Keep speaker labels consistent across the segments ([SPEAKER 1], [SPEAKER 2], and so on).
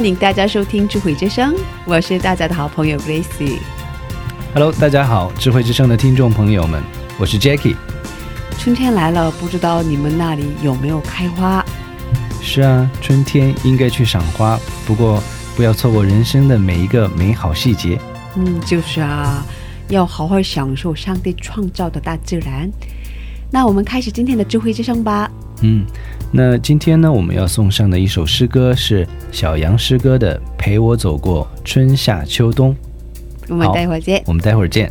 [SPEAKER 1] 欢迎大家收听智慧之声，我是大家的好朋友 Gracie。
[SPEAKER 2] Hello，大家好，智慧之声的听众朋友们，我是 Jackie。
[SPEAKER 1] 春天来了，不知道你们那里有没有开花？
[SPEAKER 2] 是啊，春天应该去赏花，不过不要错过人生的每一个美好细节。
[SPEAKER 1] 嗯，就是啊，要好好享受上帝创造的大自然。那我们开始今天的智慧之声吧。
[SPEAKER 2] 嗯，那今天呢，我们要送上的一首诗歌是小杨诗歌的《陪我走过春夏秋冬》。
[SPEAKER 1] 我们
[SPEAKER 2] 好
[SPEAKER 1] 待会儿见。
[SPEAKER 2] 我们待会儿见。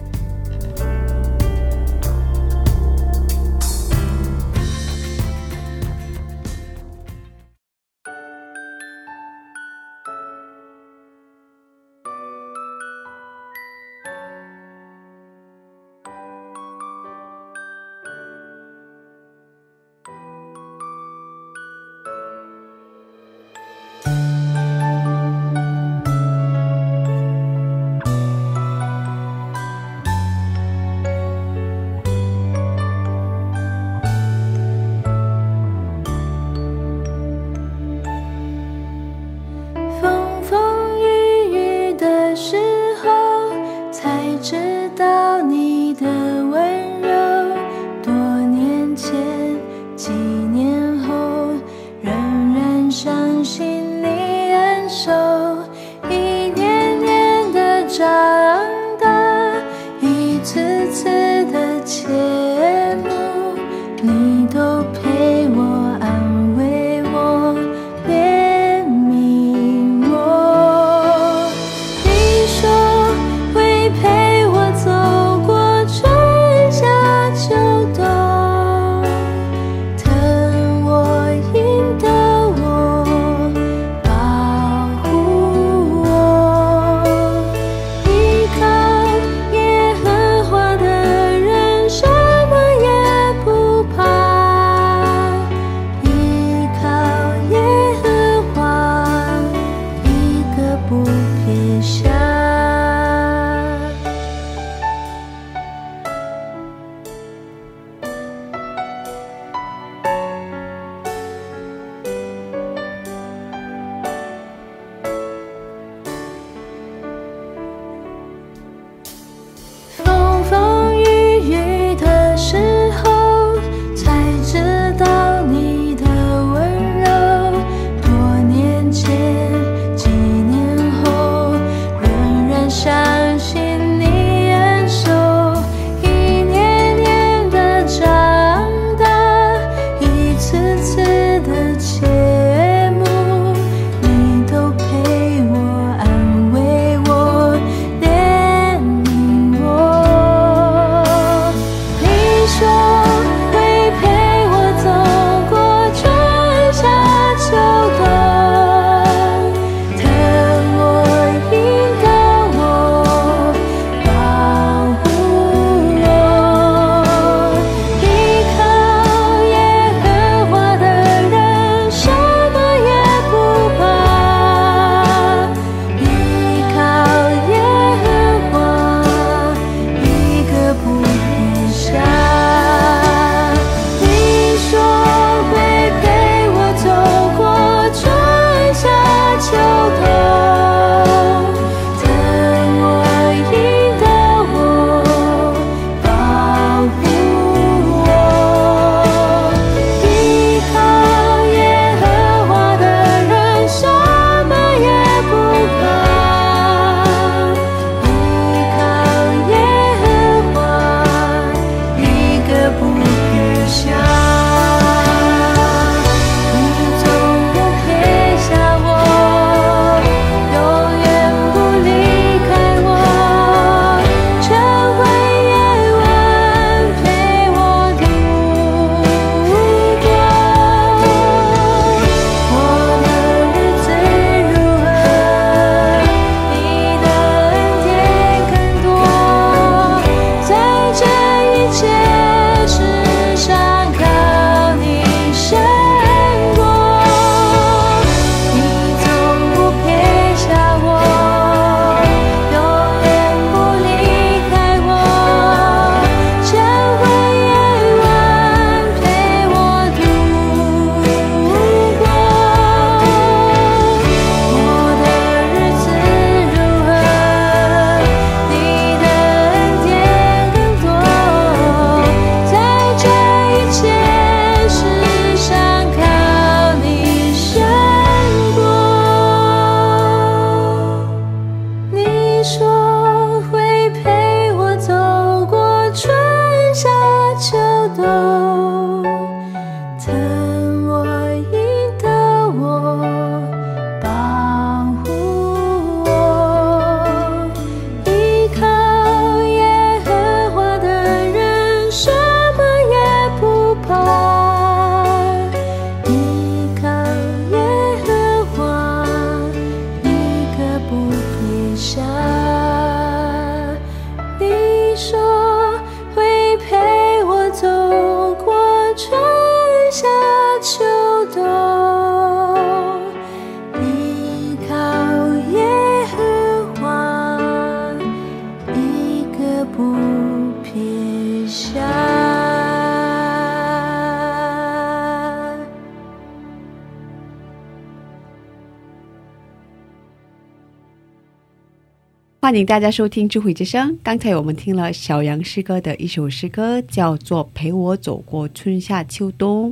[SPEAKER 1] 欢迎大家收听《智慧之声》。刚才我们听了小杨诗歌的一首诗歌，叫做《陪我走过春夏秋冬》。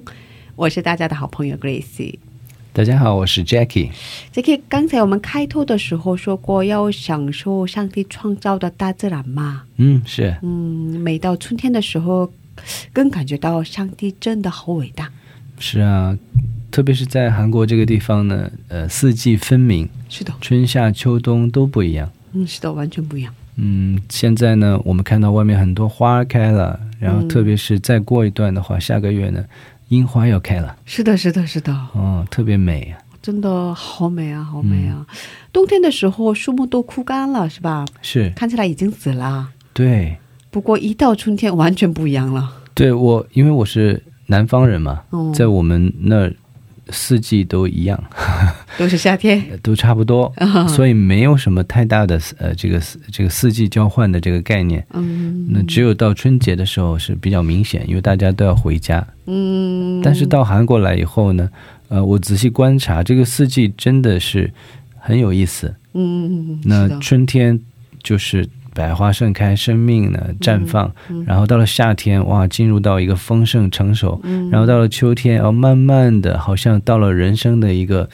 [SPEAKER 1] 我是大家的好朋友 Gracie。
[SPEAKER 3] 大家好，我是 Jackie。
[SPEAKER 1] Jackie，刚才我们开头的时候说过，要享受上帝创造的大自然嘛。
[SPEAKER 3] 嗯，是。
[SPEAKER 1] 嗯，每到春天的时候，更感觉到上帝真的好伟大。
[SPEAKER 3] 是啊，特别是在韩国这个地方呢，呃，四季分明。
[SPEAKER 1] 是的，
[SPEAKER 3] 春夏秋冬都不一样。
[SPEAKER 1] 嗯，是的，完全不一样。
[SPEAKER 3] 嗯，现在呢，我们看到外面很多花开了，然后特别是再过一段的话，下个月呢。樱花要开了，
[SPEAKER 1] 是的，是的，是的，
[SPEAKER 3] 哦，特别美，
[SPEAKER 1] 真的好美啊，好美啊！冬天的时候树木都枯干了，是吧？
[SPEAKER 3] 是，
[SPEAKER 1] 看起来已经死了。
[SPEAKER 3] 对。
[SPEAKER 1] 不过一到春天，完全不一样了。
[SPEAKER 3] 对我，因为我是南方人嘛，在我们那四季都一样，
[SPEAKER 1] 都是夏天，
[SPEAKER 3] 都差不多，所以没有什么太大的呃这个这个四季交换的这个概念。嗯，那只有到春节的时候是比较明显，因为大家都要回家。嗯，但是到韩国来以后呢，呃，我仔细观察这个四季真的是很有意思。嗯，那春天就是百花盛开，生命呢绽放，然后到了夏天，哇，进入到一个丰盛成熟，然后到了秋天，哦，慢慢的，好像到了人生的一个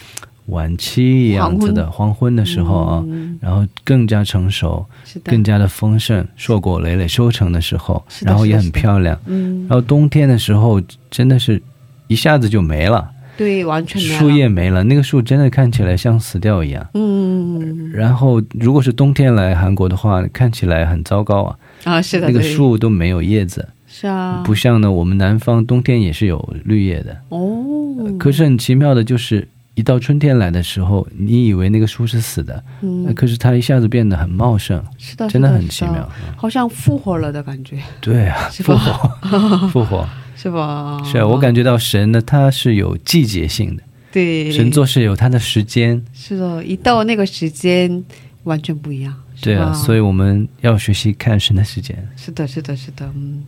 [SPEAKER 3] 晚期一样子的黄昏。的时候啊，然后更加成熟，更加的丰盛，硕果累累收成的时候，然后也很漂亮。嗯，然后冬天的时候，真的是一下子就没了。
[SPEAKER 1] 对，完全
[SPEAKER 3] 树叶没了，那个树真的看起来像死掉一样。嗯，然后如果是冬天来韩国的话，看起来很糟糕啊。
[SPEAKER 1] 啊，是的，
[SPEAKER 3] 那个树都没有叶子。
[SPEAKER 1] 是啊，
[SPEAKER 3] 不像呢，我们南方冬天也是有绿叶的。哦，可是很奇妙的就是，一到春天来的时候，你以为那个树是死的，嗯，可是它一下子变得很茂盛。
[SPEAKER 1] 是的，
[SPEAKER 3] 真的很奇妙，
[SPEAKER 1] 好像复活了的感觉。
[SPEAKER 3] 对啊，复活，复活。
[SPEAKER 1] 是吧？
[SPEAKER 3] 是啊，我感觉到神呢，他是有季节性的。
[SPEAKER 1] 对，
[SPEAKER 3] 神做事有他的时间。
[SPEAKER 1] 是的，一到那个时间，完全不一样。
[SPEAKER 3] 对啊，所以我们要学习看神的时间。
[SPEAKER 1] 是的，是的，是的。嗯，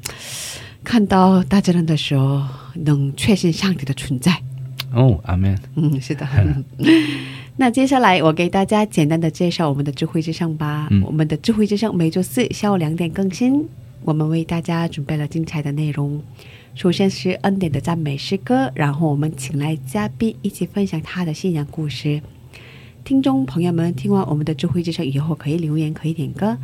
[SPEAKER 1] 看到大自然的时候，能确信上帝的存在。
[SPEAKER 3] 哦，阿门。
[SPEAKER 1] 嗯，是的。那接下来我给大家简单的介绍我们的智慧之声吧。我们的智慧之声每周四下午两点更新，我们为大家准备了精彩的内容。首先是恩典的赞美诗歌，然后我们请来嘉宾一起分享他的信仰故事。听众朋友们，听完我们的智慧之声以后，可以留言，可以点歌。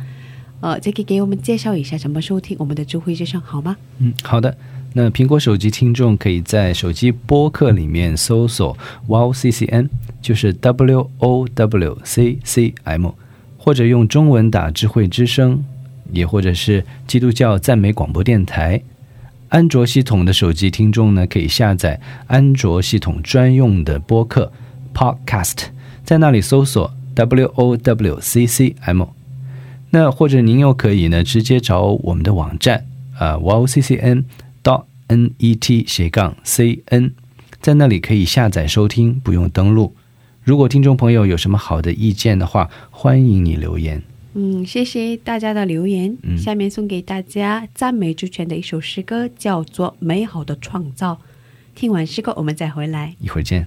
[SPEAKER 1] 呃，再可以给我们介绍一下怎么收听我们的智慧之声，好吗？
[SPEAKER 3] 嗯，好的。那苹果手机听众可以在手机播客里面搜索 Wow C C N，就是 W O W C C M，或者用中文打智慧之声，也或者是基督教赞美广播电台。安卓系统的手机听众呢，可以下载安卓系统专用的播客 Podcast，在那里搜索 W O W C C M。那或者您又可以呢，直接找我们的网站啊，wowccn.dot.net 斜杠 C N，在那里可以下载收听，不用登录。如果听众朋友有什么好的意见的话，欢迎你留言。
[SPEAKER 1] 嗯，谢谢大家的留言。嗯，下面送给大家赞美主权的一首诗歌，叫做《美好的创造》。听完诗歌，我们再回来，
[SPEAKER 3] 一会儿见。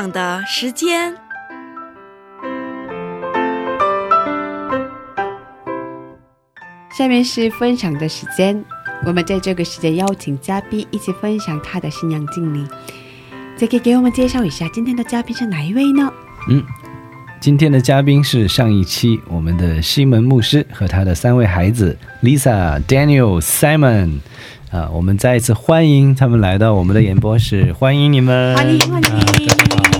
[SPEAKER 4] 享的时间，
[SPEAKER 1] 下面是分享的时间。我们在这个时间邀请嘉宾一起分享他的信仰经历。再可以给我们介绍一下今天的嘉宾是哪一位呢？
[SPEAKER 3] 嗯，今天的嘉宾是上一期我们的西门牧师和他的三位孩子 Lisa、Daniel、Simon。啊，我们再一次欢迎他们来到我们的演播室，欢迎你们，
[SPEAKER 1] 欢迎欢迎。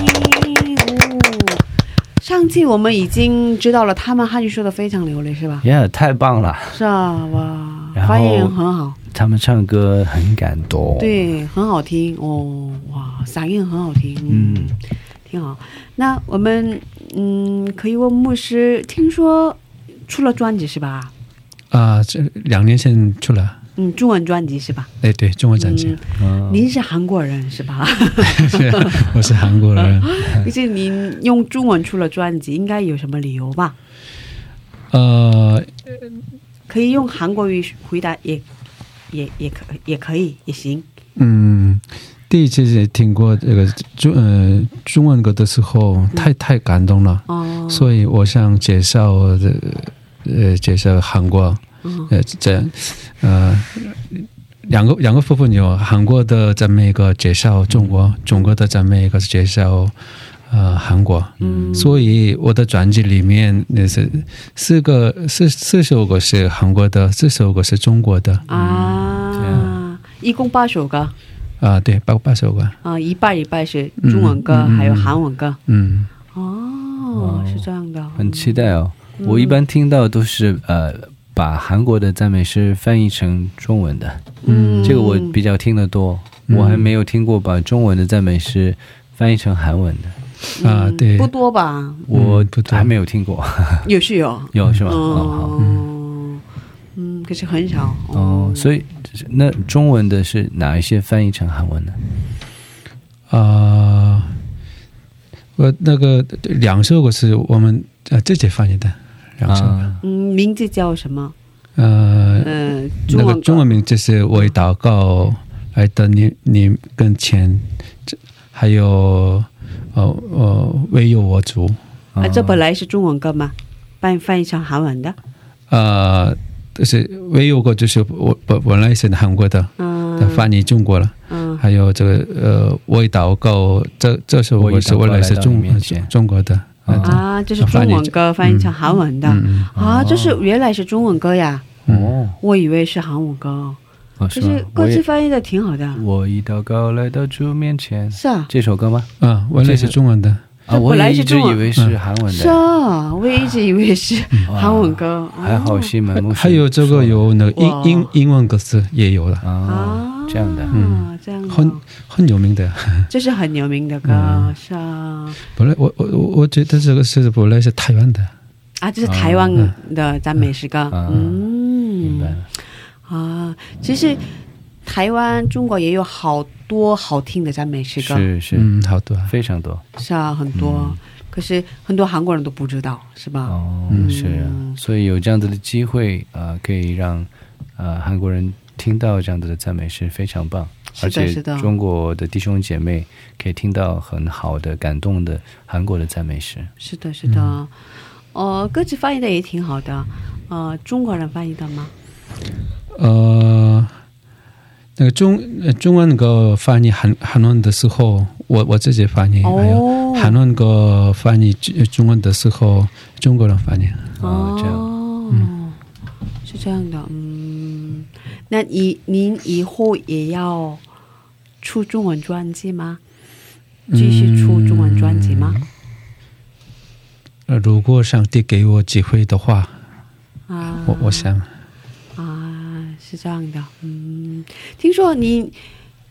[SPEAKER 1] 上季我们已经知道了，他们汉语说的非常流利，是吧？
[SPEAKER 3] 耶，太棒了！
[SPEAKER 1] 是啊，哇，发音很好。
[SPEAKER 3] 他们唱歌很感动，
[SPEAKER 1] 对，很好听哦，哇，嗓音很好听，嗯，挺好。那我们嗯，可以问牧师，听说出了专辑是吧？
[SPEAKER 5] 啊，这两年前出了。
[SPEAKER 1] 嗯，中文专辑是吧？
[SPEAKER 5] 哎，对，中文专辑。
[SPEAKER 1] 您是韩国人是吧？
[SPEAKER 5] 是，我是韩国人。
[SPEAKER 1] 可是您用中文出了专辑，应该有什么理由吧？
[SPEAKER 5] 呃，
[SPEAKER 1] 可以用韩国语回答，也也也可也可以也行。
[SPEAKER 5] 嗯，第一次是听过这个中呃中文歌的时候，太太感动了，所以我想介绍这呃介绍韩国。呃，这样，呃，两个两个部分有韩国的这么一个介绍中国，中国的这么一个介绍呃韩国，嗯，所以我的专辑里面那是四个四四首歌是韩国的，四首歌是中国的
[SPEAKER 1] 啊，一共八首歌。
[SPEAKER 5] 啊，对，八八首歌。
[SPEAKER 1] 啊，一半一半是中文歌，还有韩文歌，嗯，哦，是这样的，
[SPEAKER 3] 很期待哦，我一般听到都是呃。把韩国的赞美诗翻译成中文的，嗯，这个我比较听得多，我还没有听过把中文的赞美诗翻译成韩文的，
[SPEAKER 5] 啊，对，
[SPEAKER 1] 不多吧？
[SPEAKER 3] 我还没有听过，
[SPEAKER 1] 有是有，
[SPEAKER 3] 有是吧？哦，
[SPEAKER 1] 嗯，可是很少。
[SPEAKER 3] 哦。所以那中文的是哪一些翻译成韩文的？
[SPEAKER 5] 啊，我那个两首歌是我们呃自己翻译的。
[SPEAKER 1] 啊，嗯，名字叫什么？
[SPEAKER 5] 呃，嗯，那个中文名就是为祷告来的你你跟前，这还有呃呃唯有我主。
[SPEAKER 1] 啊，这本来是中文歌吗？翻翻译成韩文的？
[SPEAKER 5] 呃，就是唯有我就是我本本来是韩国的，嗯，翻译中国了，嗯，还有这个呃为祷告，这这是我是原来是中中国的。
[SPEAKER 1] 啊，这是中文歌翻译成韩文的啊，这是原来是中文歌呀。哦，我以为是韩文歌，就是歌词翻译的挺好的。
[SPEAKER 3] 我一道高来到主面前，
[SPEAKER 1] 是啊，
[SPEAKER 3] 这首歌吗？
[SPEAKER 5] 啊，原来是中文的。
[SPEAKER 3] 啊，我来一直以为是韩文的。
[SPEAKER 1] 是啊，我也一直以为是 韩文歌。
[SPEAKER 3] 还好西门
[SPEAKER 5] 还有这个有那个英英英文歌词也有了。
[SPEAKER 3] 啊。这样的，
[SPEAKER 1] 嗯，这样
[SPEAKER 5] 很很有名的，
[SPEAKER 1] 这是很有名的歌，是啊。
[SPEAKER 5] 本来我我我觉得这个是本来是台湾的。
[SPEAKER 1] 啊，这是台湾的赞美诗歌，
[SPEAKER 3] 嗯，明白。了。
[SPEAKER 1] 啊，其实台湾、中国也有好多好听的赞美诗歌，
[SPEAKER 3] 是是，
[SPEAKER 5] 嗯，好多，
[SPEAKER 3] 非常多，
[SPEAKER 1] 是啊，很多。可是很多韩国人都不知道，是吧？
[SPEAKER 6] 哦，是啊，所以有这样子的机会啊，可以让呃韩国人听到这样子的赞美是非常棒，而且中国的弟兄姐妹可以听到很好的、感动的韩国的赞美诗。
[SPEAKER 1] 是的，是的。哦，歌词翻译的也挺好的。呃，中国人翻译的吗？
[SPEAKER 5] 呃，那个中中文那个翻译韩韩文的时候。我我自己翻译，还有韩文个翻译中文的时候，中国人翻译。
[SPEAKER 1] 哦，这样，嗯，是这样的，嗯，那以您以后也要出中文专辑吗？继续出中文专辑吗？
[SPEAKER 5] 呃，如果上帝给我机会的话，啊，我我想，
[SPEAKER 1] 啊，是这样的，嗯，听说你。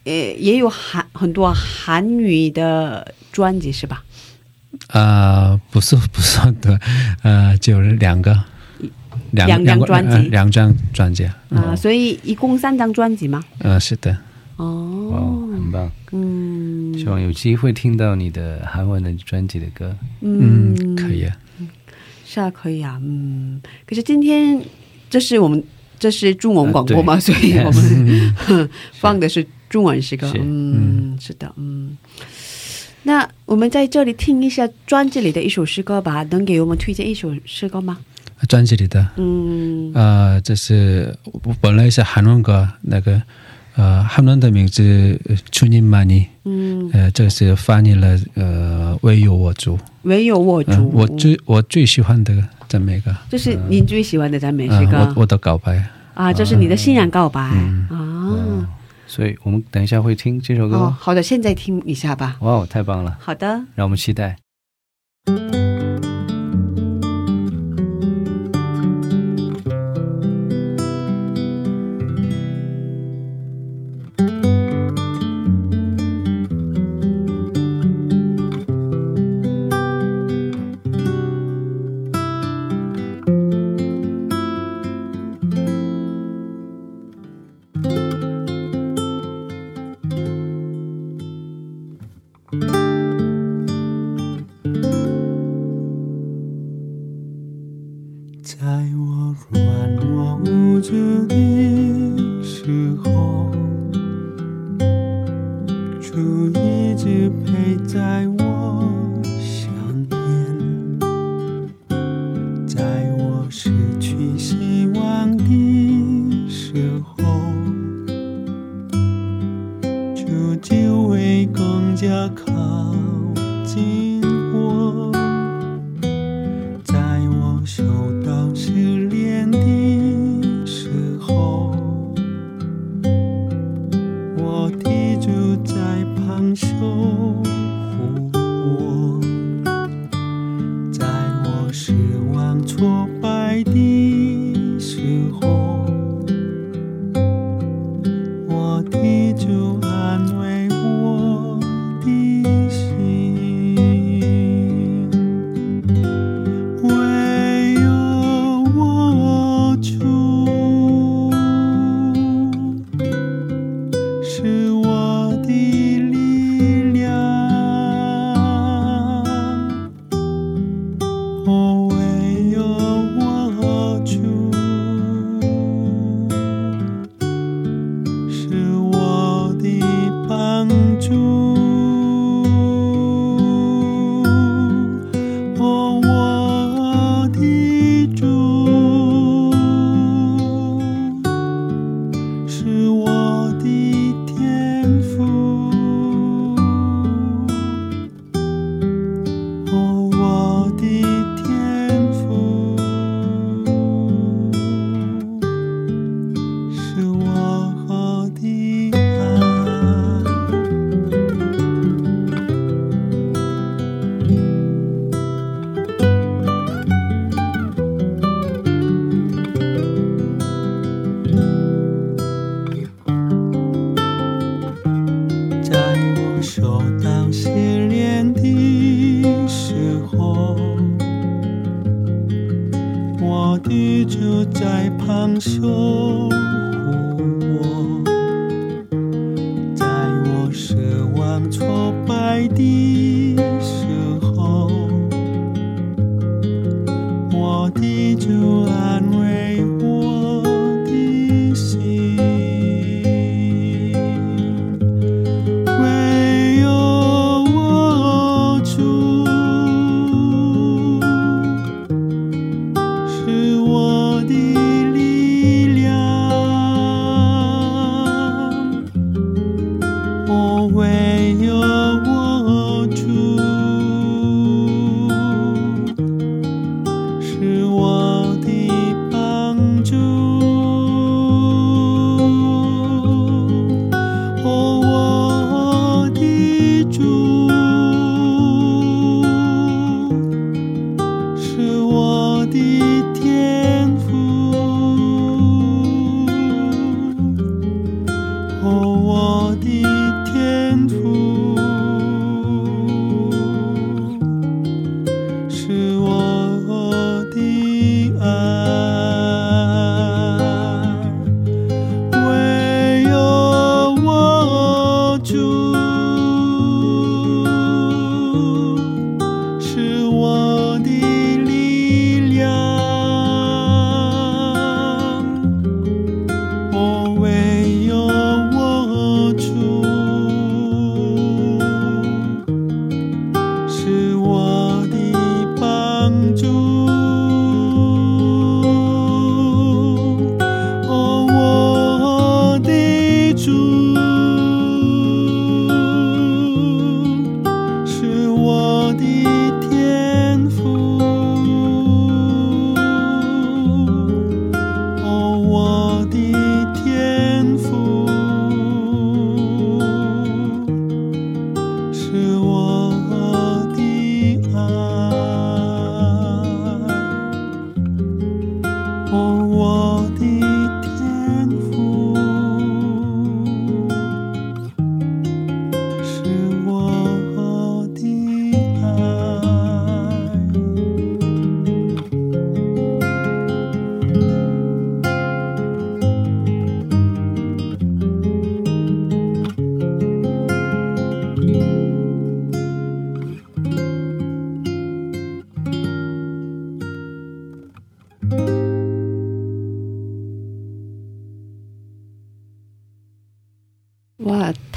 [SPEAKER 1] 呃，也有韩很多韩语的专辑是吧？
[SPEAKER 5] 啊，不是不是的，呃，就是两个，
[SPEAKER 1] 两张专辑，
[SPEAKER 5] 两张专辑
[SPEAKER 1] 啊，所以一共三张专辑吗？
[SPEAKER 5] 嗯，是的。
[SPEAKER 6] 哦，很棒。嗯，希望有机会听到你的韩文的专辑的歌。
[SPEAKER 5] 嗯，可以啊。
[SPEAKER 1] 是啊，可以啊。嗯，可是今天这是我们这是中文广播嘛，所以我们 放的是。中文诗歌，嗯，是的，嗯，那我们在这里听一下专辑里的一首诗歌吧，能给我们推荐一首诗歌吗？
[SPEAKER 5] 专辑里的，嗯，呃，这是本来是韩文歌，那个呃，韩文的名字《初音玛尼》，嗯，呃，这是翻译了，呃，唯有我主，
[SPEAKER 1] 唯有我主，
[SPEAKER 5] 我最我最喜欢的赞美歌，
[SPEAKER 1] 就是您最喜欢的赞美诗歌，
[SPEAKER 5] 我我的告白。
[SPEAKER 1] 啊，这是你的信仰告白、啊。
[SPEAKER 6] 所以我们等一下会听这首歌、
[SPEAKER 1] 好的，现在听一下吧。
[SPEAKER 6] 哇、太棒了！
[SPEAKER 1] 好的，
[SPEAKER 6] 让我们期待。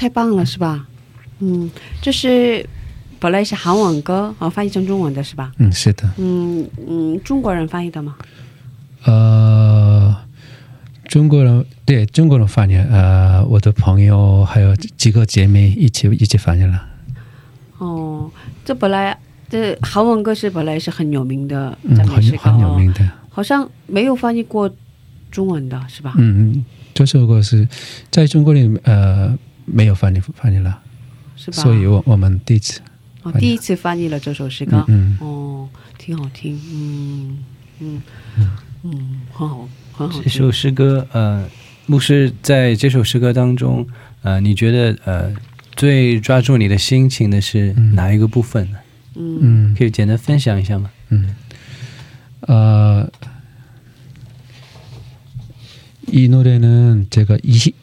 [SPEAKER 1] 太棒了，是吧？嗯，这是本来是韩文歌，哦，翻译成中文的是吧？
[SPEAKER 5] 嗯，是的。
[SPEAKER 1] 嗯嗯，中国人翻译的吗？
[SPEAKER 5] 呃，中国人对中国人翻译，呃，我的朋友还有几个姐妹一起一起翻译了。
[SPEAKER 1] 哦，这本来这韩文歌是本来是很有名的，
[SPEAKER 5] 嗯，很很有名的，
[SPEAKER 1] 好像没有翻译过中文的是吧？
[SPEAKER 5] 嗯嗯，这首歌是在中国里呃。没有翻译翻译了，
[SPEAKER 1] 是吧？
[SPEAKER 5] 所以我我们第一次，
[SPEAKER 1] 哦，第一次翻译了这首诗歌，嗯，哦，挺好听，嗯嗯嗯，很好很好。
[SPEAKER 3] 这首诗歌，呃，牧师在这首诗歌当中，呃，你觉得呃最抓住你的心情的是哪一个部分呢？嗯，可以简单分享一下吗？嗯，呃，
[SPEAKER 5] 이노래는제가이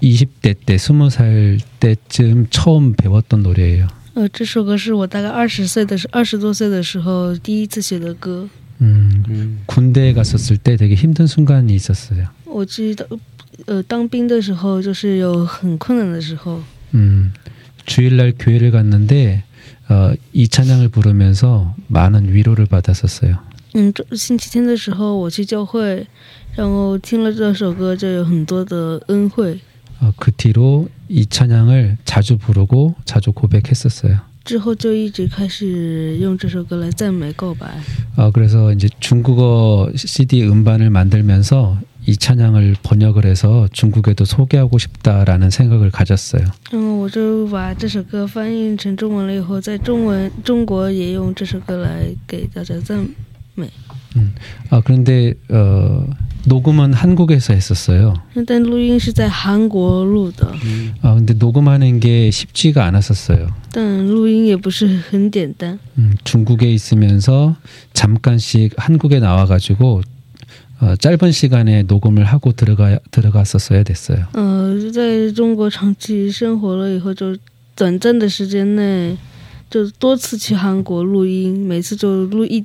[SPEAKER 5] 20대 때, 20살 때쯤 처음 배웠던 노래예요.
[SPEAKER 7] 呃，这首歌是我大概二十岁的时，二十多岁的时候第一次写的歌。
[SPEAKER 5] 음, 음, 군대에 갔었을 때 되게 힘든 순간이 있었어요.
[SPEAKER 7] 我记得，呃，当兵的时候就是有很困难的时候。
[SPEAKER 5] 음, 주일날 교회를 갔는데 어, 이 찬양을 부르면서 많은 위로를 받았었어요.
[SPEAKER 7] 嗯，星期天的时候我去教会，然后听了这首歌，就有很多的恩惠。
[SPEAKER 5] 啊，그뒤로이찬양을자주부르고자주고백했었어요
[SPEAKER 7] 之后就一直开始用这首歌来赞美告白。
[SPEAKER 5] 아그래서이제중국어 CD 음반을만들면서이찬양을번역을해서중국에도소개하고싶다라는생각을가졌어요
[SPEAKER 7] 嗯，我就把这首歌翻译成中文了以后，在中文中国也用这首歌来给大家赞美。
[SPEAKER 5] 음. 아 그런데 어 녹음은 한국에서 했었어요.
[SPEAKER 7] 일단 녹음是在 한국录的.
[SPEAKER 5] 아 근데 녹음하는 게 쉽지가 않았었어요.
[SPEAKER 7] 但录音也不是很简单.
[SPEAKER 5] 음, 중국에 있으면서 잠깐씩 한국에 나와 가지고 어, 짧은 시간에 녹음을 하고 들어가 들어갔었어야 됐어요.
[SPEAKER 7] 어, 在中国长期生活了以后就短暂的时间内就多次去韩国录音，每次就录一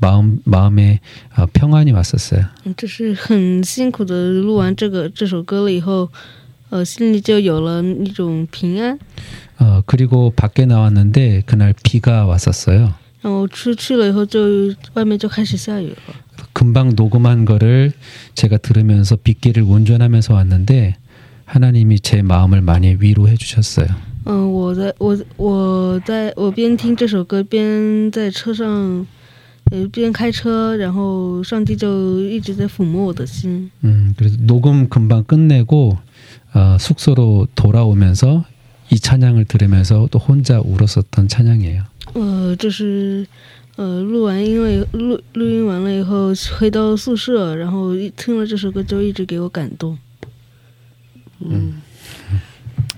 [SPEAKER 5] 마음 마음에 평안이 왔었어요.
[SPEAKER 2] 这是很辛苦的 录完 这个 这首歌了以后呃心里就有了一种平安
[SPEAKER 5] 어, 그리고 밖에 나왔는데 그날 비가 왔었어요.
[SPEAKER 2] 然后出去了以后就外面就开始下雨了.
[SPEAKER 5] 금방 녹음한 거를 제가 들으면서 빗길을 운전하면서 왔는데 하나님이 제 마음을 많이 위로해 주셨어요.
[SPEAKER 2] 嗯，我在我我边听这首歌边在车上 呃，边开车，然后上帝就一直在抚摸我的心。
[SPEAKER 5] 嗯，그래서녹음금방끝내고어숙소로돌아오면서이찬양을들으면서또혼자울었었던찬양이에요
[SPEAKER 2] 呃，这是呃录完音了，录录音完了以后回到宿舍，然后一听了这首歌就一直给我感动。
[SPEAKER 1] 嗯。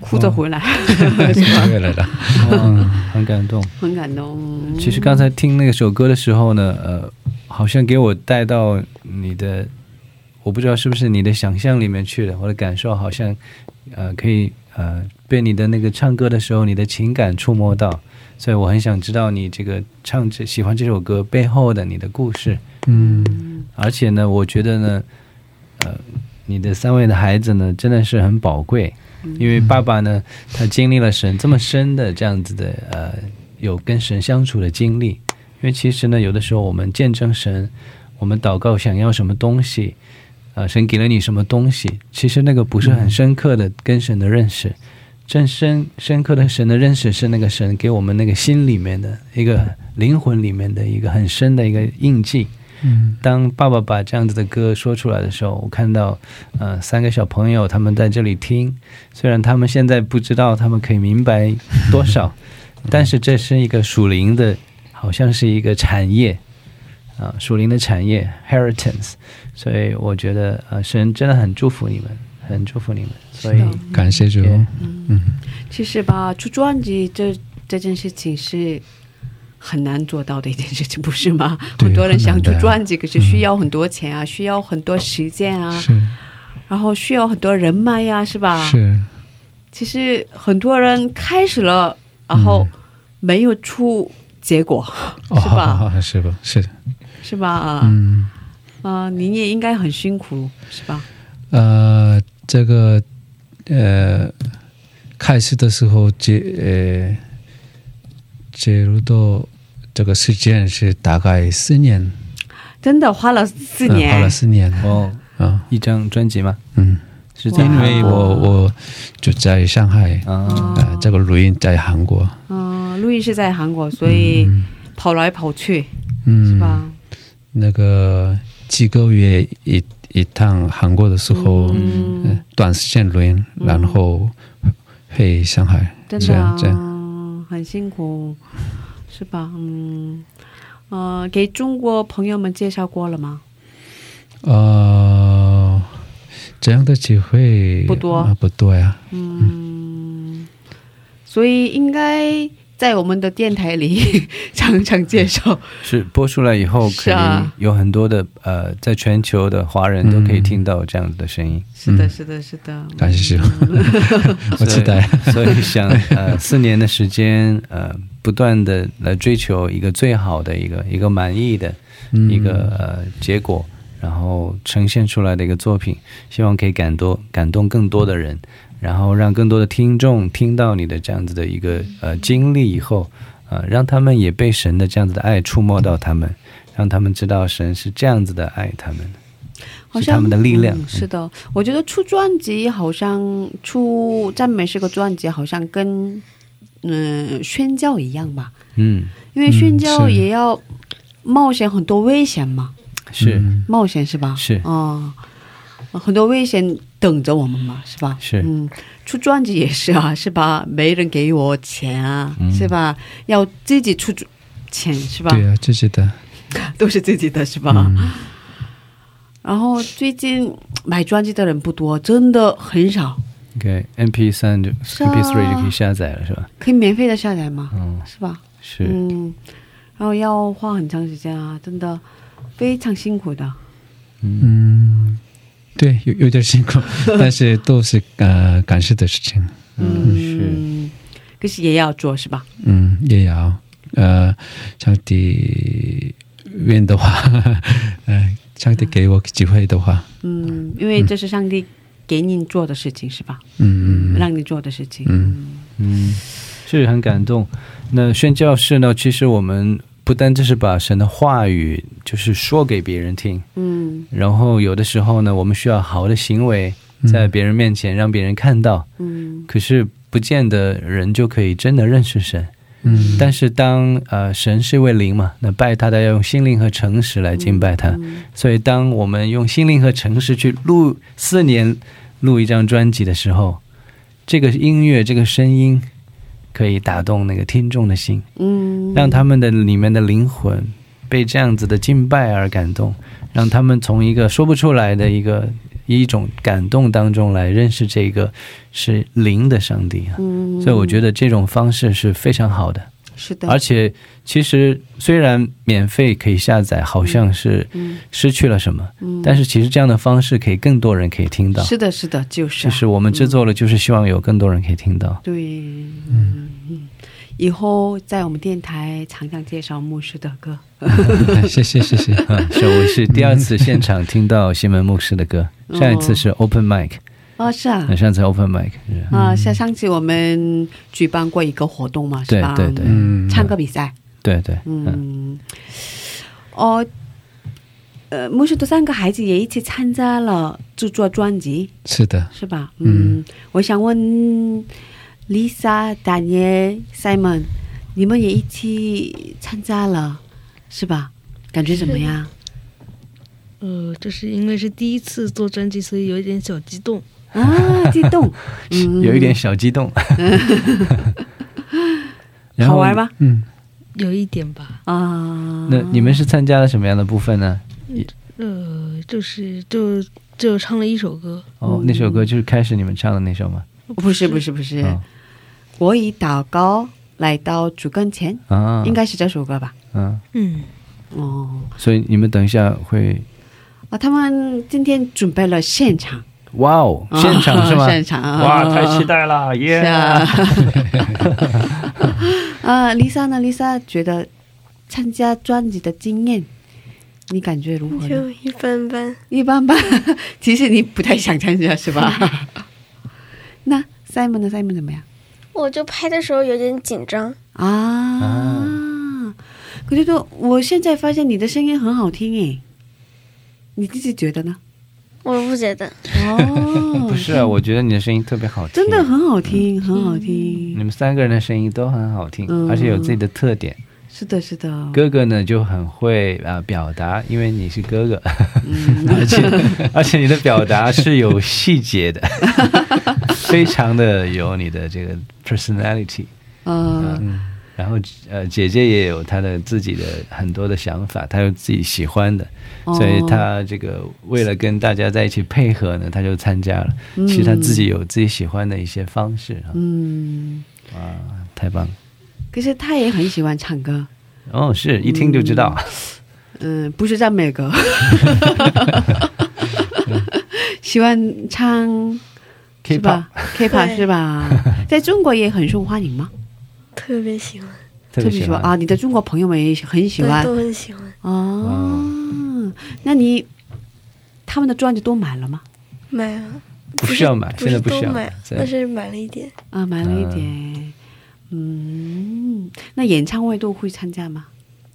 [SPEAKER 1] 哭着回来，
[SPEAKER 5] 回来的，
[SPEAKER 3] 嗯，很感动，
[SPEAKER 1] 很感动。
[SPEAKER 3] 其实刚才听那首歌的时候呢，呃，好像给我带到你的，我不知道是不是你的想象里面去了，我的感受好像，呃，可以呃被你的那个唱歌的时候，你的情感触摸到，所以我很想知道你这个唱这喜欢这首歌背后的你的故事。嗯，而且呢，我觉得呢，呃，你的三位的孩子呢，真的是很宝贵。因为爸爸呢，他经历了神这么深的这样子的呃，有跟神相处的经历。因为其实呢，有的时候我们见证神，我们祷告想要什么东西，呃，神给了你什么东西，其实那个不是很深刻的跟神的认识。真深深刻的神的认识是那个神给我们那个心里面的一个灵魂里面的一个很深的一个印记。当爸爸把这样子的歌说出来的时候，我看到，呃，三个小朋友他们在这里听，虽然他们现在不知道他们可以明白多少，但是这是一个属灵的，好像是一个产业，啊，属灵的产业 （heritance），所以我觉得，呃，神真的很祝福你们，很祝福你们，所以
[SPEAKER 5] 感谢主。
[SPEAKER 1] 嗯，其实吧，出专辑这这件事情是。很难做到的一件事情，不是吗？很多人想出专辑，可是需要很多钱啊，需要很多时间啊，然后需要很多人脉呀，是吧？
[SPEAKER 5] 是。
[SPEAKER 1] 其实很多人开始了，然后没有出结果，是吧？
[SPEAKER 5] 是吧？是的。
[SPEAKER 1] 是吧？嗯。啊，你也应该很辛苦，是吧？
[SPEAKER 5] 呃，这个呃，开始的时候接呃，介入到。这个时间是大概四年，
[SPEAKER 1] 真的花了四年，
[SPEAKER 5] 花了四年。
[SPEAKER 3] 哦，啊，一张专辑吗？
[SPEAKER 5] 嗯，是因为我我就在上海啊，这个录音在韩国，
[SPEAKER 1] 嗯，录音是在韩国，所以跑来跑去，嗯，是吧？
[SPEAKER 5] 那个几个月一一趟韩国的时候，嗯，短时间录音，然后回上海，
[SPEAKER 1] 这样这样，很辛苦。是吧？嗯，呃，给中国朋友们介绍过了吗？
[SPEAKER 5] 呃，这样的机会
[SPEAKER 1] 不多，
[SPEAKER 5] 不多呀。
[SPEAKER 1] 嗯，所以应该在我们的电台里 常常介绍。
[SPEAKER 3] 是播出来以后，可以有很多的呃，在全球的华人都可以听到这样子的声音。
[SPEAKER 1] 是的，是的，是的。
[SPEAKER 5] 感谢，我期待。
[SPEAKER 3] 所以想呃，四年的时间呃。不断的来追求一个最好的一个一个满意的一个呃结果，然后呈现出来的一个作品，希望可以感动感动更多的人，然后让更多的听众听到你的这样子的一个呃经历以后，呃，让他们也被神的这样子的爱触摸到他们，让他们知道神是这样子的爱他们，好像他们的力量。
[SPEAKER 1] 是的，我觉得出专辑好像出赞美是个专辑，好像跟。嗯，宣教一样吧。嗯，因为宣教也要冒险很多危险嘛。
[SPEAKER 3] 是
[SPEAKER 1] 冒险是吧？
[SPEAKER 3] 是
[SPEAKER 1] 啊，很多危险等着我们嘛，是吧？
[SPEAKER 3] 是
[SPEAKER 1] 嗯，出专辑也是啊，是吧？没人给我钱啊，是吧？要自己出钱是吧？
[SPEAKER 5] 对啊，自己的
[SPEAKER 1] 都是自己的是吧？然后最近买专辑的人不多，真的很少。
[SPEAKER 3] OK，MP 三就 MP three 就可以下载了，是吧？
[SPEAKER 1] 可以免费的下载吗？
[SPEAKER 3] 嗯，
[SPEAKER 1] 是吧？
[SPEAKER 3] 是。
[SPEAKER 1] 嗯，然后要花很长时间啊，真的非常辛苦的。
[SPEAKER 5] 嗯，对，有有点辛苦，但是都是呃感谢的事情。
[SPEAKER 1] 嗯，是。可是也要做是吧？
[SPEAKER 5] 嗯，也要。呃，上帝愿的话，呃，上帝给我机会的话，
[SPEAKER 1] 嗯，因为这是上帝给你做的事情是吧？嗯，让你做的事情。嗯
[SPEAKER 3] 嗯，是很感动。那宣教士呢？其实我们不单只是把神的话语就是说给别人听，嗯，然后有的时候呢，我们需要好的行为在别人面前让别人看到，嗯，可是不见得人就可以真的认识神。嗯，但是当呃神是一位灵嘛，那拜他的要用心灵和诚实来敬拜他，所以当我们用心灵和诚实去录四年录一张专辑的时候，这个音乐这个声音可以打动那个听众的心，嗯，让他们的里面的灵魂被这样子的敬拜而感动，让他们从一个说不出来的一个。一种感动当中来认识这个是灵的上帝啊，所以我觉得这种方式是非常好的。
[SPEAKER 1] 是的，
[SPEAKER 3] 而且其实虽然免费可以下载，好像是失去了什么，但是其实这样的方式可以更多人可以听到。
[SPEAKER 1] 是的，是的，就是。
[SPEAKER 3] 其实我们制作了，就是希望有更多人可以听到。
[SPEAKER 1] 对，嗯。以后在我们电台常常介绍牧师的歌，
[SPEAKER 5] 谢 谢谢谢。
[SPEAKER 3] 是我 是第二次现场听到新闻牧师的歌，上一次是 open mic。
[SPEAKER 1] 哦，是啊，
[SPEAKER 3] 上次 open mic。
[SPEAKER 1] 啊，像上次我们举办过一个活动嘛，是吧？
[SPEAKER 3] 对对对，
[SPEAKER 1] 唱歌比赛。
[SPEAKER 3] 对对，嗯。
[SPEAKER 1] 哦，呃，牧师的三个孩子也一起参加了制作专辑。
[SPEAKER 5] 是的，
[SPEAKER 1] 是吧？嗯，我想问。Lisa、Daniel、Simon，你们也一起参加了，是吧？感觉怎么样？
[SPEAKER 7] 呃，这是因为是第一次做专辑，所以有一点小激动
[SPEAKER 1] 啊，激动，
[SPEAKER 3] 有一点小激动。
[SPEAKER 1] 好玩吗？
[SPEAKER 7] 嗯，有一点吧。
[SPEAKER 3] 啊，那你们是参加了什么样的部分呢？
[SPEAKER 7] 呃，就是就就唱了一首歌。
[SPEAKER 3] 哦，那首歌就是开始你们唱的那首吗？
[SPEAKER 1] 不是，不是，不是。我以祷告来到主跟前啊，应该是这首歌吧？嗯
[SPEAKER 3] 嗯哦，所以你们等一下会
[SPEAKER 1] 啊？他们今天准备了现场，
[SPEAKER 3] 哇哦，现场是吗？
[SPEAKER 1] 现场
[SPEAKER 3] 哇，太期待了，耶！
[SPEAKER 1] 啊，Lisa 呢？Lisa 觉得参加专辑的经验，你感觉如何？
[SPEAKER 8] 就一般般，
[SPEAKER 1] 一般般。其实你不太想参加是吧？那 Simon 呢？Simon 怎么样？
[SPEAKER 8] 我就拍的时候有点紧张。
[SPEAKER 1] 啊，可是说我现在发现你的声音很好听诶，你自己觉得呢？
[SPEAKER 8] 我不觉得。
[SPEAKER 3] 哦，不是啊，我觉得你的声音特别好听，
[SPEAKER 1] 真的很好听，很好听。
[SPEAKER 3] 你们三个人的声音都很好听，而且有自己的特点。
[SPEAKER 1] 是的，是的。
[SPEAKER 3] 哥哥呢就很会啊表达，因为你是哥哥，而且而且你的表达是有细节的，非常的有你的这个 personality。嗯，然后呃姐姐也有她的自己的很多的想法，她有自己喜欢的，所以她这个为了跟大家在一起配合呢，她就参加了。其实她自己有自己喜欢的一些方式啊。嗯，哇，太棒了。
[SPEAKER 1] 可是她也很喜欢唱歌，
[SPEAKER 3] 哦，是一听就知道，
[SPEAKER 1] 嗯，不是赞美歌，喜欢唱
[SPEAKER 3] ，K-pop
[SPEAKER 1] K-pop 是吧？在中国也很受欢迎吗？
[SPEAKER 8] 特别喜欢，
[SPEAKER 3] 特别喜欢
[SPEAKER 1] 啊！你的中国朋友们也很喜欢，
[SPEAKER 8] 都很喜欢
[SPEAKER 1] 哦。那你他们的专辑都买了吗？
[SPEAKER 8] 买了，
[SPEAKER 3] 不需要买，现在不需要
[SPEAKER 8] 买，但是买了一点
[SPEAKER 1] 啊，买了一点。嗯，那演唱会都会参加吗？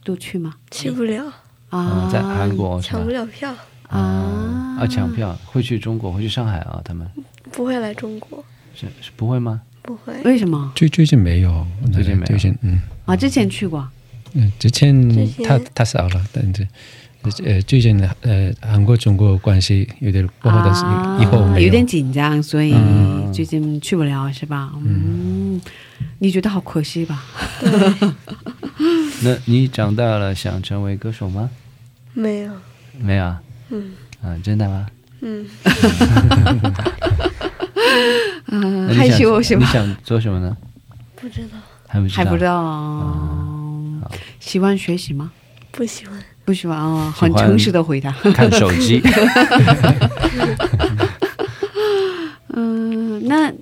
[SPEAKER 1] 都去吗？
[SPEAKER 8] 去不了
[SPEAKER 3] 啊，在韩国
[SPEAKER 8] 抢不了票
[SPEAKER 3] 啊啊！抢票会去中国，会去上海啊？他们
[SPEAKER 8] 不会来中国，
[SPEAKER 3] 是是不会吗？
[SPEAKER 8] 不会，
[SPEAKER 1] 为什么？
[SPEAKER 5] 最最近没有，
[SPEAKER 3] 最近没有，最近
[SPEAKER 5] 嗯
[SPEAKER 1] 啊，之前去过，
[SPEAKER 5] 嗯，之前他他少了，但是呃，最近呃，韩国中国关系有点不好的是以后
[SPEAKER 1] 有点紧张，所以最近去不了，是吧？嗯。你觉得好可惜吧？
[SPEAKER 3] 那你长大了想成为歌手吗？
[SPEAKER 8] 没有，
[SPEAKER 3] 没有。嗯，啊，真的吗？
[SPEAKER 8] 嗯，
[SPEAKER 1] 嗯，害羞是
[SPEAKER 3] 你
[SPEAKER 1] 吗？
[SPEAKER 3] 想做什么呢？
[SPEAKER 8] 不知道，
[SPEAKER 3] 还不知道。
[SPEAKER 1] 还不知道。喜欢学习吗？
[SPEAKER 8] 不喜欢。
[SPEAKER 1] 不喜欢哦，很诚实的回答。
[SPEAKER 3] 看手机。
[SPEAKER 1] 嗯，那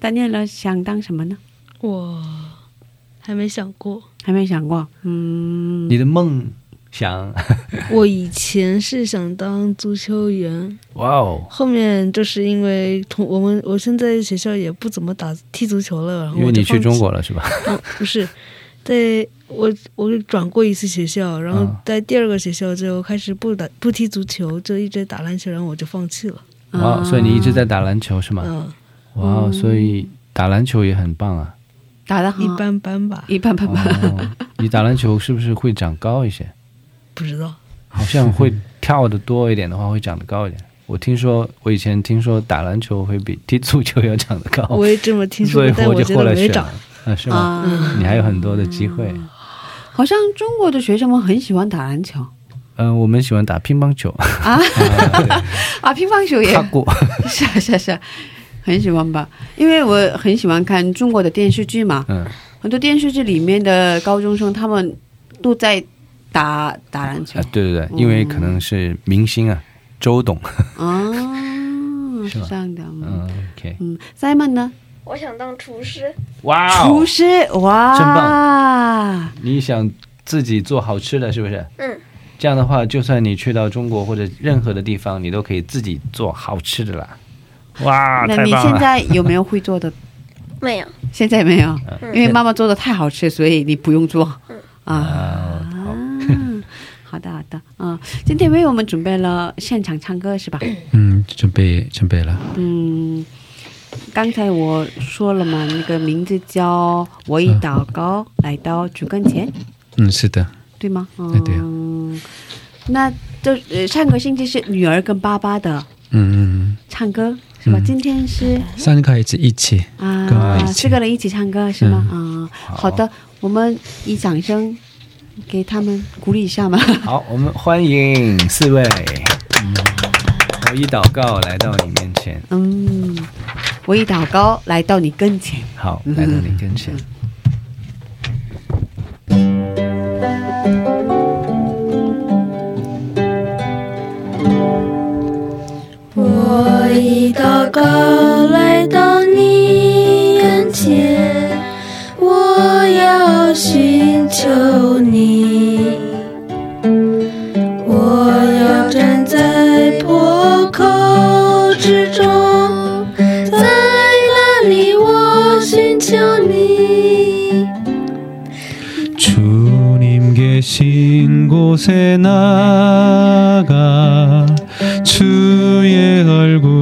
[SPEAKER 1] 丹念了想当什么呢？
[SPEAKER 7] 我还没想过。
[SPEAKER 1] 还没想过。嗯，
[SPEAKER 3] 你的梦想？
[SPEAKER 7] 我以前是想当足球员，
[SPEAKER 3] 哇哦！
[SPEAKER 7] 后面就是因为同我们我现在学校也不怎么打踢足球了，然后
[SPEAKER 3] 因为你去中国了是吧？
[SPEAKER 7] 嗯，不是，在我我转过一次学校，然后
[SPEAKER 3] 嗯
[SPEAKER 7] 在第二个学校就开始不打不踢足球，就一直打篮球，然后我就放弃了。
[SPEAKER 3] 哇哦，所以你一直在打篮球是吗？
[SPEAKER 7] 嗯，
[SPEAKER 3] 哇哦，所以打篮球也很棒啊。
[SPEAKER 1] 打的好
[SPEAKER 7] 一，般般吧，
[SPEAKER 1] 一般般吧。
[SPEAKER 3] 哦，你打篮球是不是会长高一些？
[SPEAKER 7] 不知道。
[SPEAKER 3] 好像会跳的多一点的话，会长得高一点。我听说，我以前听说打篮球会比踢足球要长得高，
[SPEAKER 7] 我也这么听说
[SPEAKER 3] 所以我就
[SPEAKER 7] 觉
[SPEAKER 3] 后来选了
[SPEAKER 7] 得没长。。
[SPEAKER 3] 啊，是吗？
[SPEAKER 1] 啊，
[SPEAKER 3] 你还有很多的机会。
[SPEAKER 1] 好像中国的学生们很喜欢打篮球
[SPEAKER 3] 嗯、我们喜欢打乒乓球，
[SPEAKER 1] 啊 啊，乒乓球也
[SPEAKER 3] 打过。
[SPEAKER 1] 是啊是啊是啊，很喜欢吧？因为我很喜欢看中国的电视剧嘛，
[SPEAKER 3] 嗯，
[SPEAKER 1] 很多电视剧里面的高中生他们都在打打篮球
[SPEAKER 3] 啊，对对对，因为可能是明星啊，周董。
[SPEAKER 1] 啊，
[SPEAKER 3] 是
[SPEAKER 1] 这样的。嗯
[SPEAKER 3] 嗯，OK，
[SPEAKER 1] 嗯，Simon 呢？
[SPEAKER 8] 我想当厨师。
[SPEAKER 3] 哇哦，
[SPEAKER 1] 厨师哇，
[SPEAKER 3] 真棒你想自己做好吃的，是不是？
[SPEAKER 8] 嗯，
[SPEAKER 3] 这样的话，就算你去到中国或者任何的地方，你都可以自己做好吃的啦。哇，
[SPEAKER 1] 那你
[SPEAKER 3] 太棒了！
[SPEAKER 1] 现在有没有会做的？
[SPEAKER 8] 没有。
[SPEAKER 1] 现在没有，
[SPEAKER 8] 嗯
[SPEAKER 1] 因为妈妈做的太好吃，所以你不用做。啊，
[SPEAKER 3] 啊，好，
[SPEAKER 1] 的好的，嗯，今天为我们准备了现场唱歌是吧？
[SPEAKER 5] 嗯，准备准备了。
[SPEAKER 1] 嗯，刚才我说了嘛，那个名字叫“我以祷告来到主跟前”，
[SPEAKER 5] 嗯，是的，
[SPEAKER 1] 对吗？
[SPEAKER 5] 哎对啊
[SPEAKER 1] 嗯，那这呃上个星期是女儿跟爸爸的
[SPEAKER 5] 嗯，
[SPEAKER 1] 唱歌是吧？
[SPEAKER 5] 嗯
[SPEAKER 1] 今天是
[SPEAKER 5] 三个孩子一起，
[SPEAKER 1] 啊，四个人一起唱歌是吗？嗯，好的，我们以掌声给他们鼓励一下嘛。
[SPEAKER 3] 好，我们欢迎四位。我以祷告来到你面前，
[SPEAKER 1] 嗯，我以祷告来到你跟前。
[SPEAKER 3] 好，来到你跟前。
[SPEAKER 2] 我以祷告来到你眼前，
[SPEAKER 5] 곳에 나가 주의 얼굴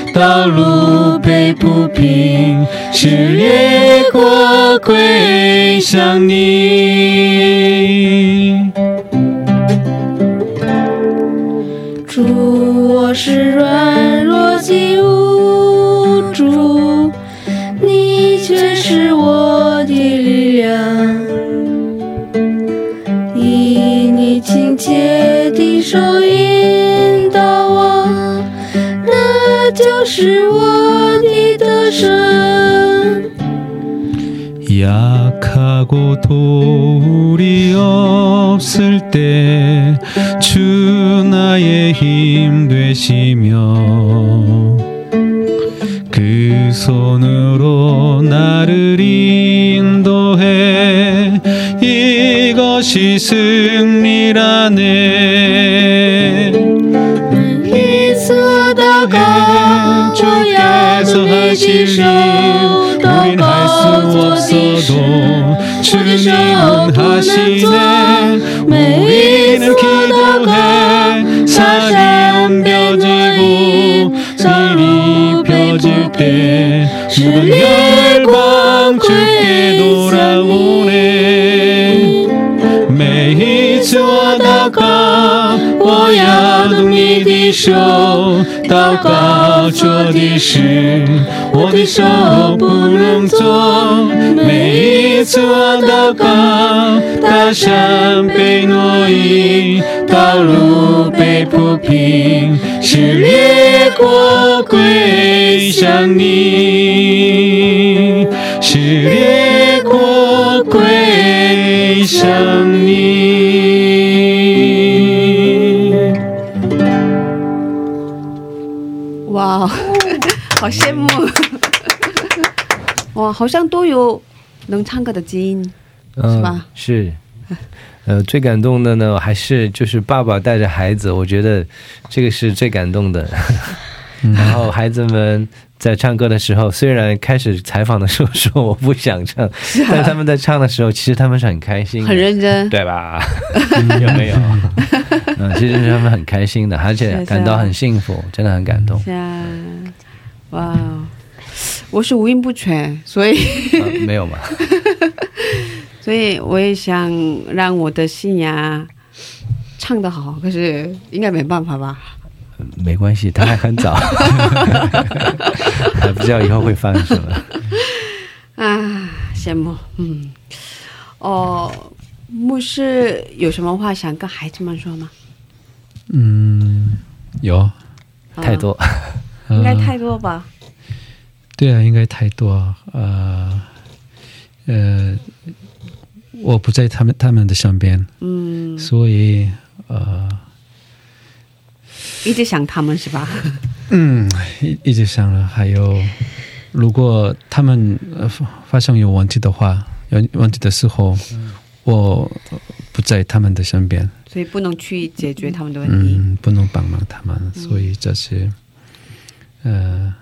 [SPEAKER 5] 道路被铺平，视野过归向你。
[SPEAKER 2] 主，我是软弱及无助，你却是我的力量。是我的得胜。
[SPEAKER 5] 약하고 도울이 없을 때 주 나의 힘 되시며 그 손으로 나를 인도해 이것이 승리라네 진실 우린 할 수 없어도
[SPEAKER 2] 주님
[SPEAKER 5] 원하시네.
[SPEAKER 2] 우리는
[SPEAKER 5] 기도해.
[SPEAKER 2] 살이 안
[SPEAKER 5] 펴지고
[SPEAKER 2] 일이
[SPEAKER 5] 펴질 때 주의 광 주께 돌아오네 매일 주와 나가 보야 눈이 디셔. 祷告做的事我的手不能做每一次我祷告大山被挪移道路被铺平是列国归向你。是列国归向你。
[SPEAKER 1] 哇，好羡慕！哇，好像都有能唱歌的基因，是吧？
[SPEAKER 3] 是。呃，最感动的呢，还是就是爸爸带着孩子，我觉得这个是最感动的。然后孩子们在唱歌的时候，虽然开始采访的时候说我不想唱，但他们在唱的时候，其实他们是很开心、
[SPEAKER 1] 很认真，
[SPEAKER 3] 对吧？有没有？嗯，其实是他们很开心的，而且感到很幸福，真的很感动。
[SPEAKER 1] 是啊，哇，我是五音不全，所以
[SPEAKER 3] 没有嘛。
[SPEAKER 1] 所以我也想让我的信仰唱得好，可是应该没办法吧？
[SPEAKER 3] 没关系，他还很早，还不知道以后会发生什么。
[SPEAKER 1] 啊，羡慕，嗯，哦，牧师有什么话想跟孩子们说吗？
[SPEAKER 5] 嗯，有，
[SPEAKER 3] 太多，
[SPEAKER 1] 应该太多吧？
[SPEAKER 5] 对啊，应该太多，呃，呃。我不在他们他们的身边，嗯，所以呃，
[SPEAKER 1] 一直想他们是吧？
[SPEAKER 5] 嗯，一一直想了。还有，如果他们发生有问题的话，有问题的时候，我不在他们的身边，
[SPEAKER 1] 所以不能去解决他们的问题，
[SPEAKER 5] 嗯，不能帮忙他们，所以这是，呃，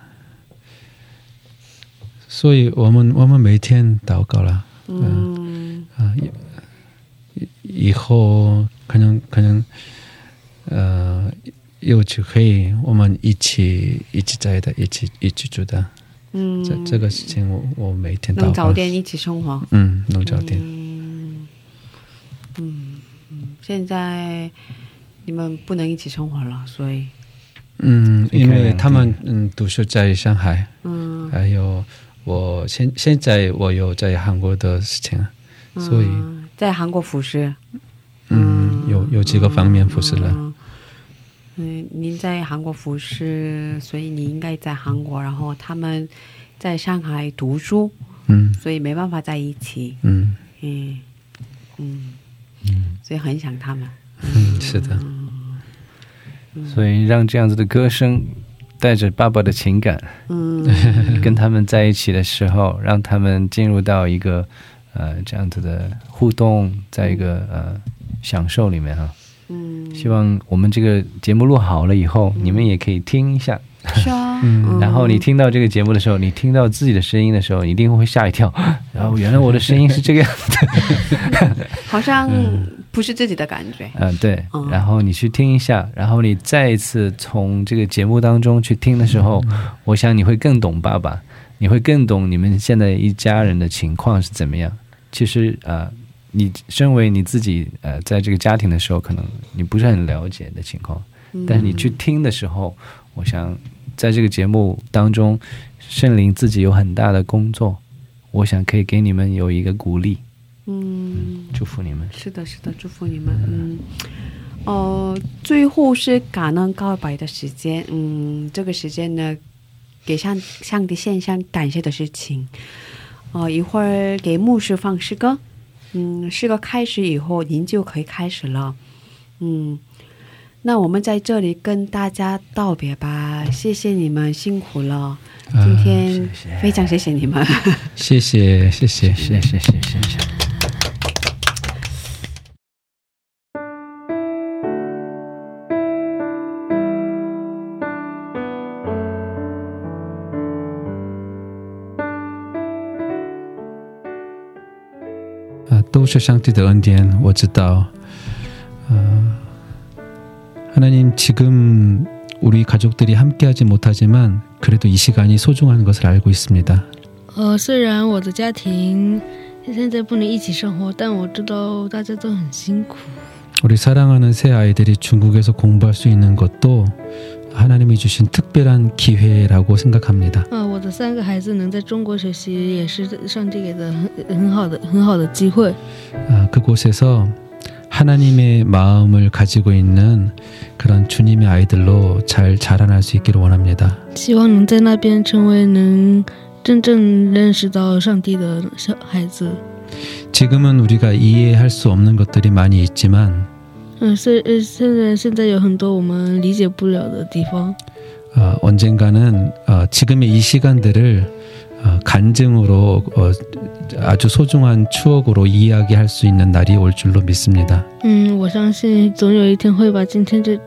[SPEAKER 5] 所以我们我们每天祷告了，嗯。啊，以以后可能可能，呃，有机会我们一起一起在的，一起一起住的。嗯，这这个事情我我每天
[SPEAKER 1] 能早点一起生活。
[SPEAKER 5] 嗯，能早点。
[SPEAKER 1] 嗯嗯，现在你们不能一起生活了，所以。
[SPEAKER 5] 嗯，因为他们嗯读书在上海。嗯。还有我现现在我有在韩国的事情。所以，
[SPEAKER 1] 在韩国服侍，
[SPEAKER 5] 嗯，有有几个方面服侍了。
[SPEAKER 1] 嗯，您在韩国服侍，所以你应该在韩国，然后他们在上海读书，嗯，所以没办法在一起，嗯嗯嗯嗯，所以很想他们。
[SPEAKER 5] 嗯，是的。
[SPEAKER 3] 所以让这样子的歌声带着爸爸的情感，嗯，跟他们在一起的时候，让他们进入到一个。呃，这样子的互动，在一个呃享受里面哈，嗯，希望我们这个节目录好了以后，你们也可以听一下，
[SPEAKER 1] 是啊，
[SPEAKER 3] 然后你听到这个节目的时候，你听到自己的声音的时候，一定会吓一跳，然后原来我的声音是这个样子，
[SPEAKER 1] 好像不是自己的感觉，
[SPEAKER 3] 嗯，对，然后你去听一下，然后你再一次从这个节目当中去听的时候，我想你会更懂爸爸。你会更懂你们现在一家人的情况是怎么样。其实啊，你身为你自己呃，在这个家庭的时候，可能你不是很了解的情况。但是你去听的时候，我想在这个节目当中，圣灵自己有很大的工作，我想可以给你们有一个鼓励。嗯，祝福你们。
[SPEAKER 1] 是的，是的，祝福你们。嗯，哦，最后是感恩告白的时间。嗯，这个时间呢。给上上帝献上感谢的事情，哦，一会儿给牧师放诗歌，嗯，诗歌开始以后，您就可以开始了，嗯，那我们在这里跟大家道别吧，谢谢你们辛苦了，今天非常谢谢你们，
[SPEAKER 5] 谢谢谢谢谢谢谢谢。都是上帝的恩典，我知道。 呃，하나님지금우리가족들이함께하지못하지만
[SPEAKER 6] 그래도 이 시간이 소중한 것을 알고 있습니다.
[SPEAKER 7] 呃，虽然我的家庭现在不能一起生活，但我知道大家都很辛苦。
[SPEAKER 6] 우리 사랑하는 새 아이들이 중국에서 공부할 수 있는 것도 하나님이 주신 특별한 기회라고 생각합니다.
[SPEAKER 7] 呃，我的三个孩子能在中国学习，也是上帝给的很很好的很好的机会。
[SPEAKER 6] 아, 그곳에서 하나님의 마음을 가지고 있는 그런 주님의 아이들로 잘 자라날 수 있기를 원합니다.
[SPEAKER 7] 希望能在那边成为能真正认识到上帝的小孩子。
[SPEAKER 6] 지금은 우리가 이해할 수 없는 것들이 많이 있지만
[SPEAKER 7] 嗯，现现在现在有很多我们理解不了的地方。
[SPEAKER 6] 어, 언젠가는 어, 지금의 이 시간들을 어, 간증으로 어, 아주 소중한 추억으로 이야기할 수 있는 날이 올 줄로 믿습니다.
[SPEAKER 7] 嗯，我相信总有一天会把今天这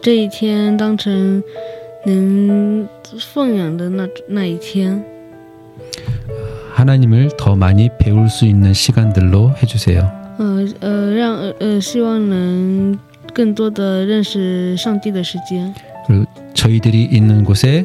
[SPEAKER 7] 这一天当成能奉养的那那一天。
[SPEAKER 6] 하나님을 더 많이 배울 수 있는 시간들로 해주세요.
[SPEAKER 7] 呃呃，让呃希望能更多的认识上帝的时间。
[SPEAKER 6] 그리고 저희들이 있는 곳에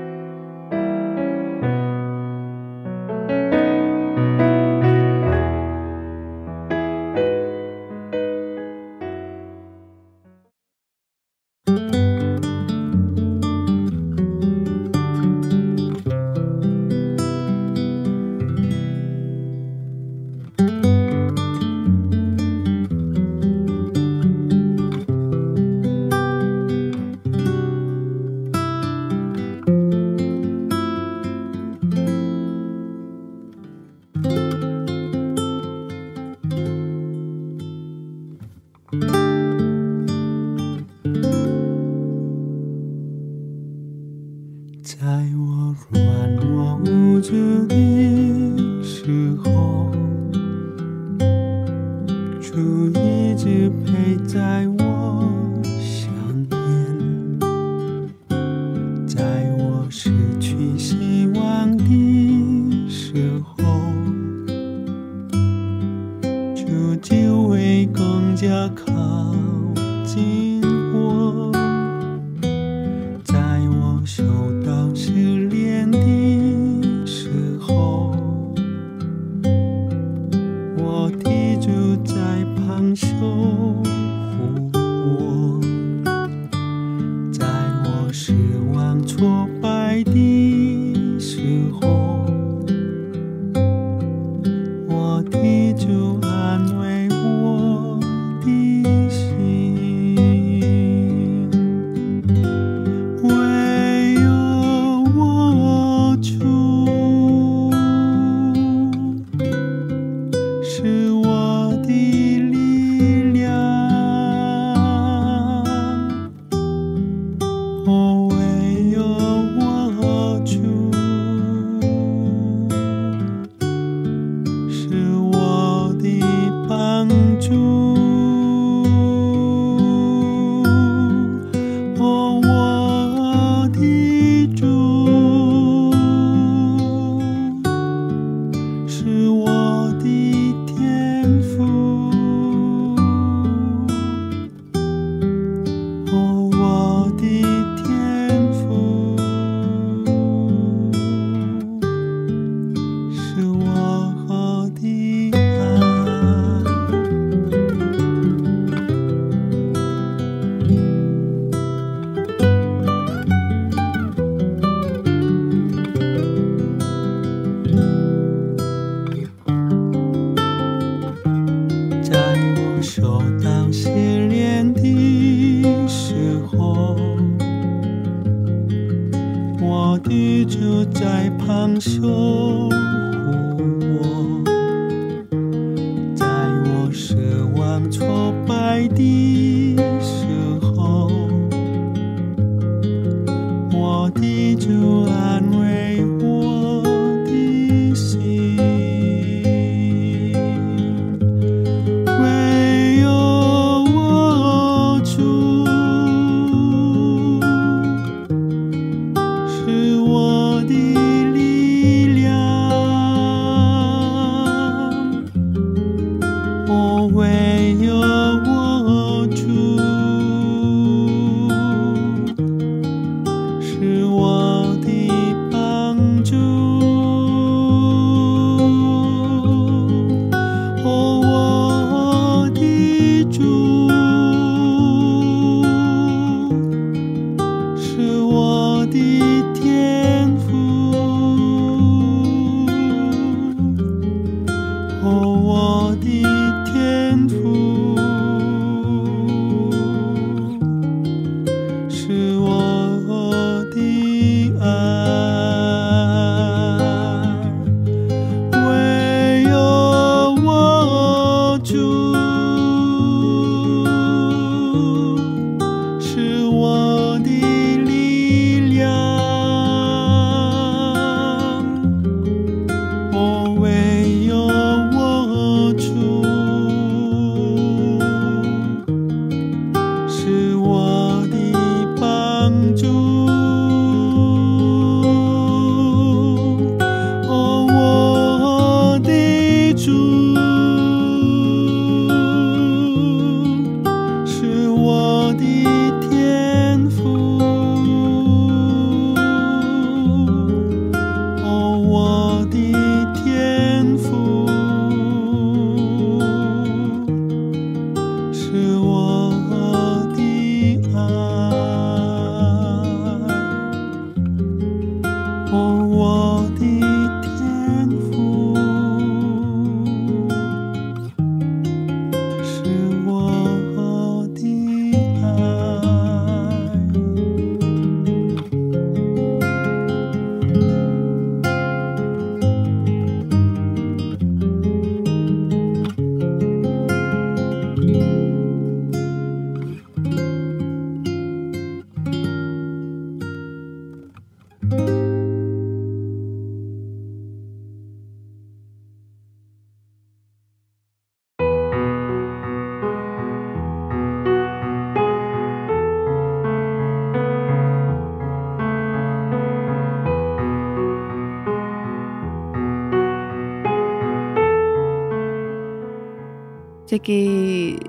[SPEAKER 1] 这个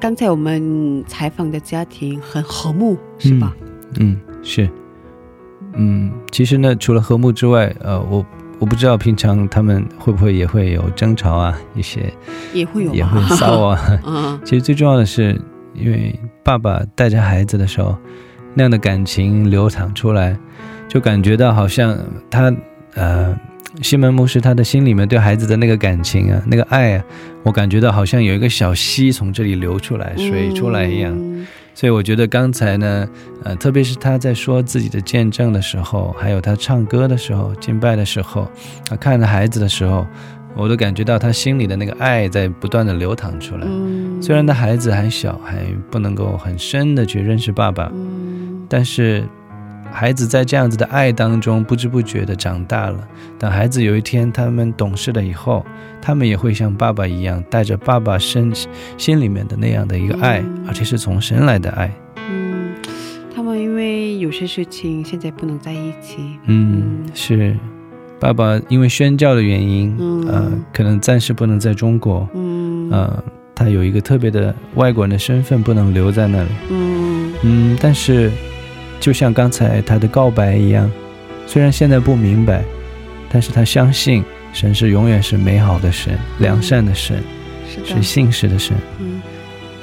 [SPEAKER 1] 刚才我们采访的家庭很和睦，是吧？
[SPEAKER 3] 嗯，是。嗯，其实呢，除了和睦之外，呃，我我不知道平常他们会不会也会有争吵啊，一些
[SPEAKER 1] 也会有，
[SPEAKER 3] 也会骚啊。嗯，其实最重要的是，因为爸爸带着孩子的时候，那样的感情流淌出来，就感觉到好像他呃。西门牧师他的心里面对孩子的那个感情啊，那个爱啊，我感觉到好像有一个小溪从这里流出来，水出来一样。所以我觉得刚才呢，呃，特别是他在说自己的见证的时候，还有他唱歌的时候、敬拜的时候，他看着孩子的时候，我都感觉到他心里的那个爱在不断的流淌出来。虽然他孩子还小，还不能够很深的去认识爸爸，但是。孩子在这样子的爱当中，不知不觉的长大了。等孩子有一天他们懂事了以后，他们也会像爸爸一样，带着爸爸身心里面的那样的一个爱，而且是从神来的爱。
[SPEAKER 1] 嗯，他们因为有些事情现在不能在一起。
[SPEAKER 3] 嗯，是，爸爸因为宣教的原因，呃，可能暂时不能在中国。嗯，呃，他有一个特别的外国人的身份，不能留在那里。嗯嗯，但是。就像刚才他的告白一样，虽然现在不明白，但是他相信神是永远是美好的神，良善的神，是信实的神。
[SPEAKER 1] 嗯，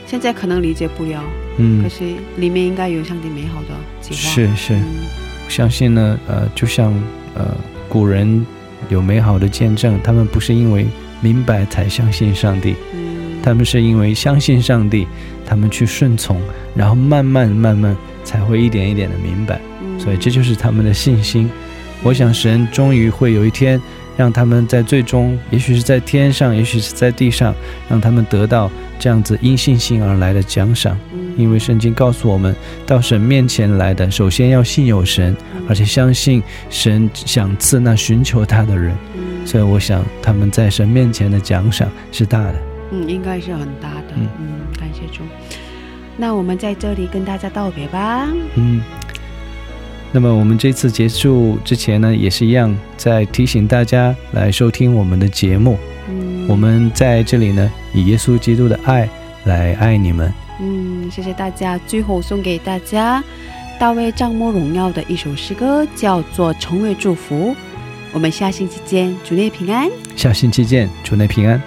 [SPEAKER 1] 现在可能理解不了，嗯，可是里面应该有上帝美好的计划。
[SPEAKER 3] 是是，相信呢，呃，就像呃古人有美好的见证，他们不是因为明白才相信上帝，嗯，他们是因为相信上帝，他们去顺从，然后慢慢慢慢。才会一点一点的明白，所以这就是他们的信心。我想神终于会有一天，让他们在最终，也许是在天上，也许是在地上，让他们得到这样子因信心而来的奖赏。
[SPEAKER 9] 因为圣经告诉我们，到神面前来的，首先要信有神，而且相信神想赐那寻求他的人。所以我想他们在神面前的奖赏是大的。
[SPEAKER 1] 嗯，应该是很大的。嗯，感谢主。那我们在这里跟大家道别吧。
[SPEAKER 9] 嗯。那么我们这次结束之前呢，也是一样，在提醒大家来收听我们的节目。嗯，我们在这里呢，以耶稣基督的爱来爱你们。
[SPEAKER 1] 嗯，谢谢大家。最后送给大家大卫帐幕荣耀的一首诗歌，叫做《成为祝福》。我们下星期见，主内平安。
[SPEAKER 9] 下星期见，主内平安。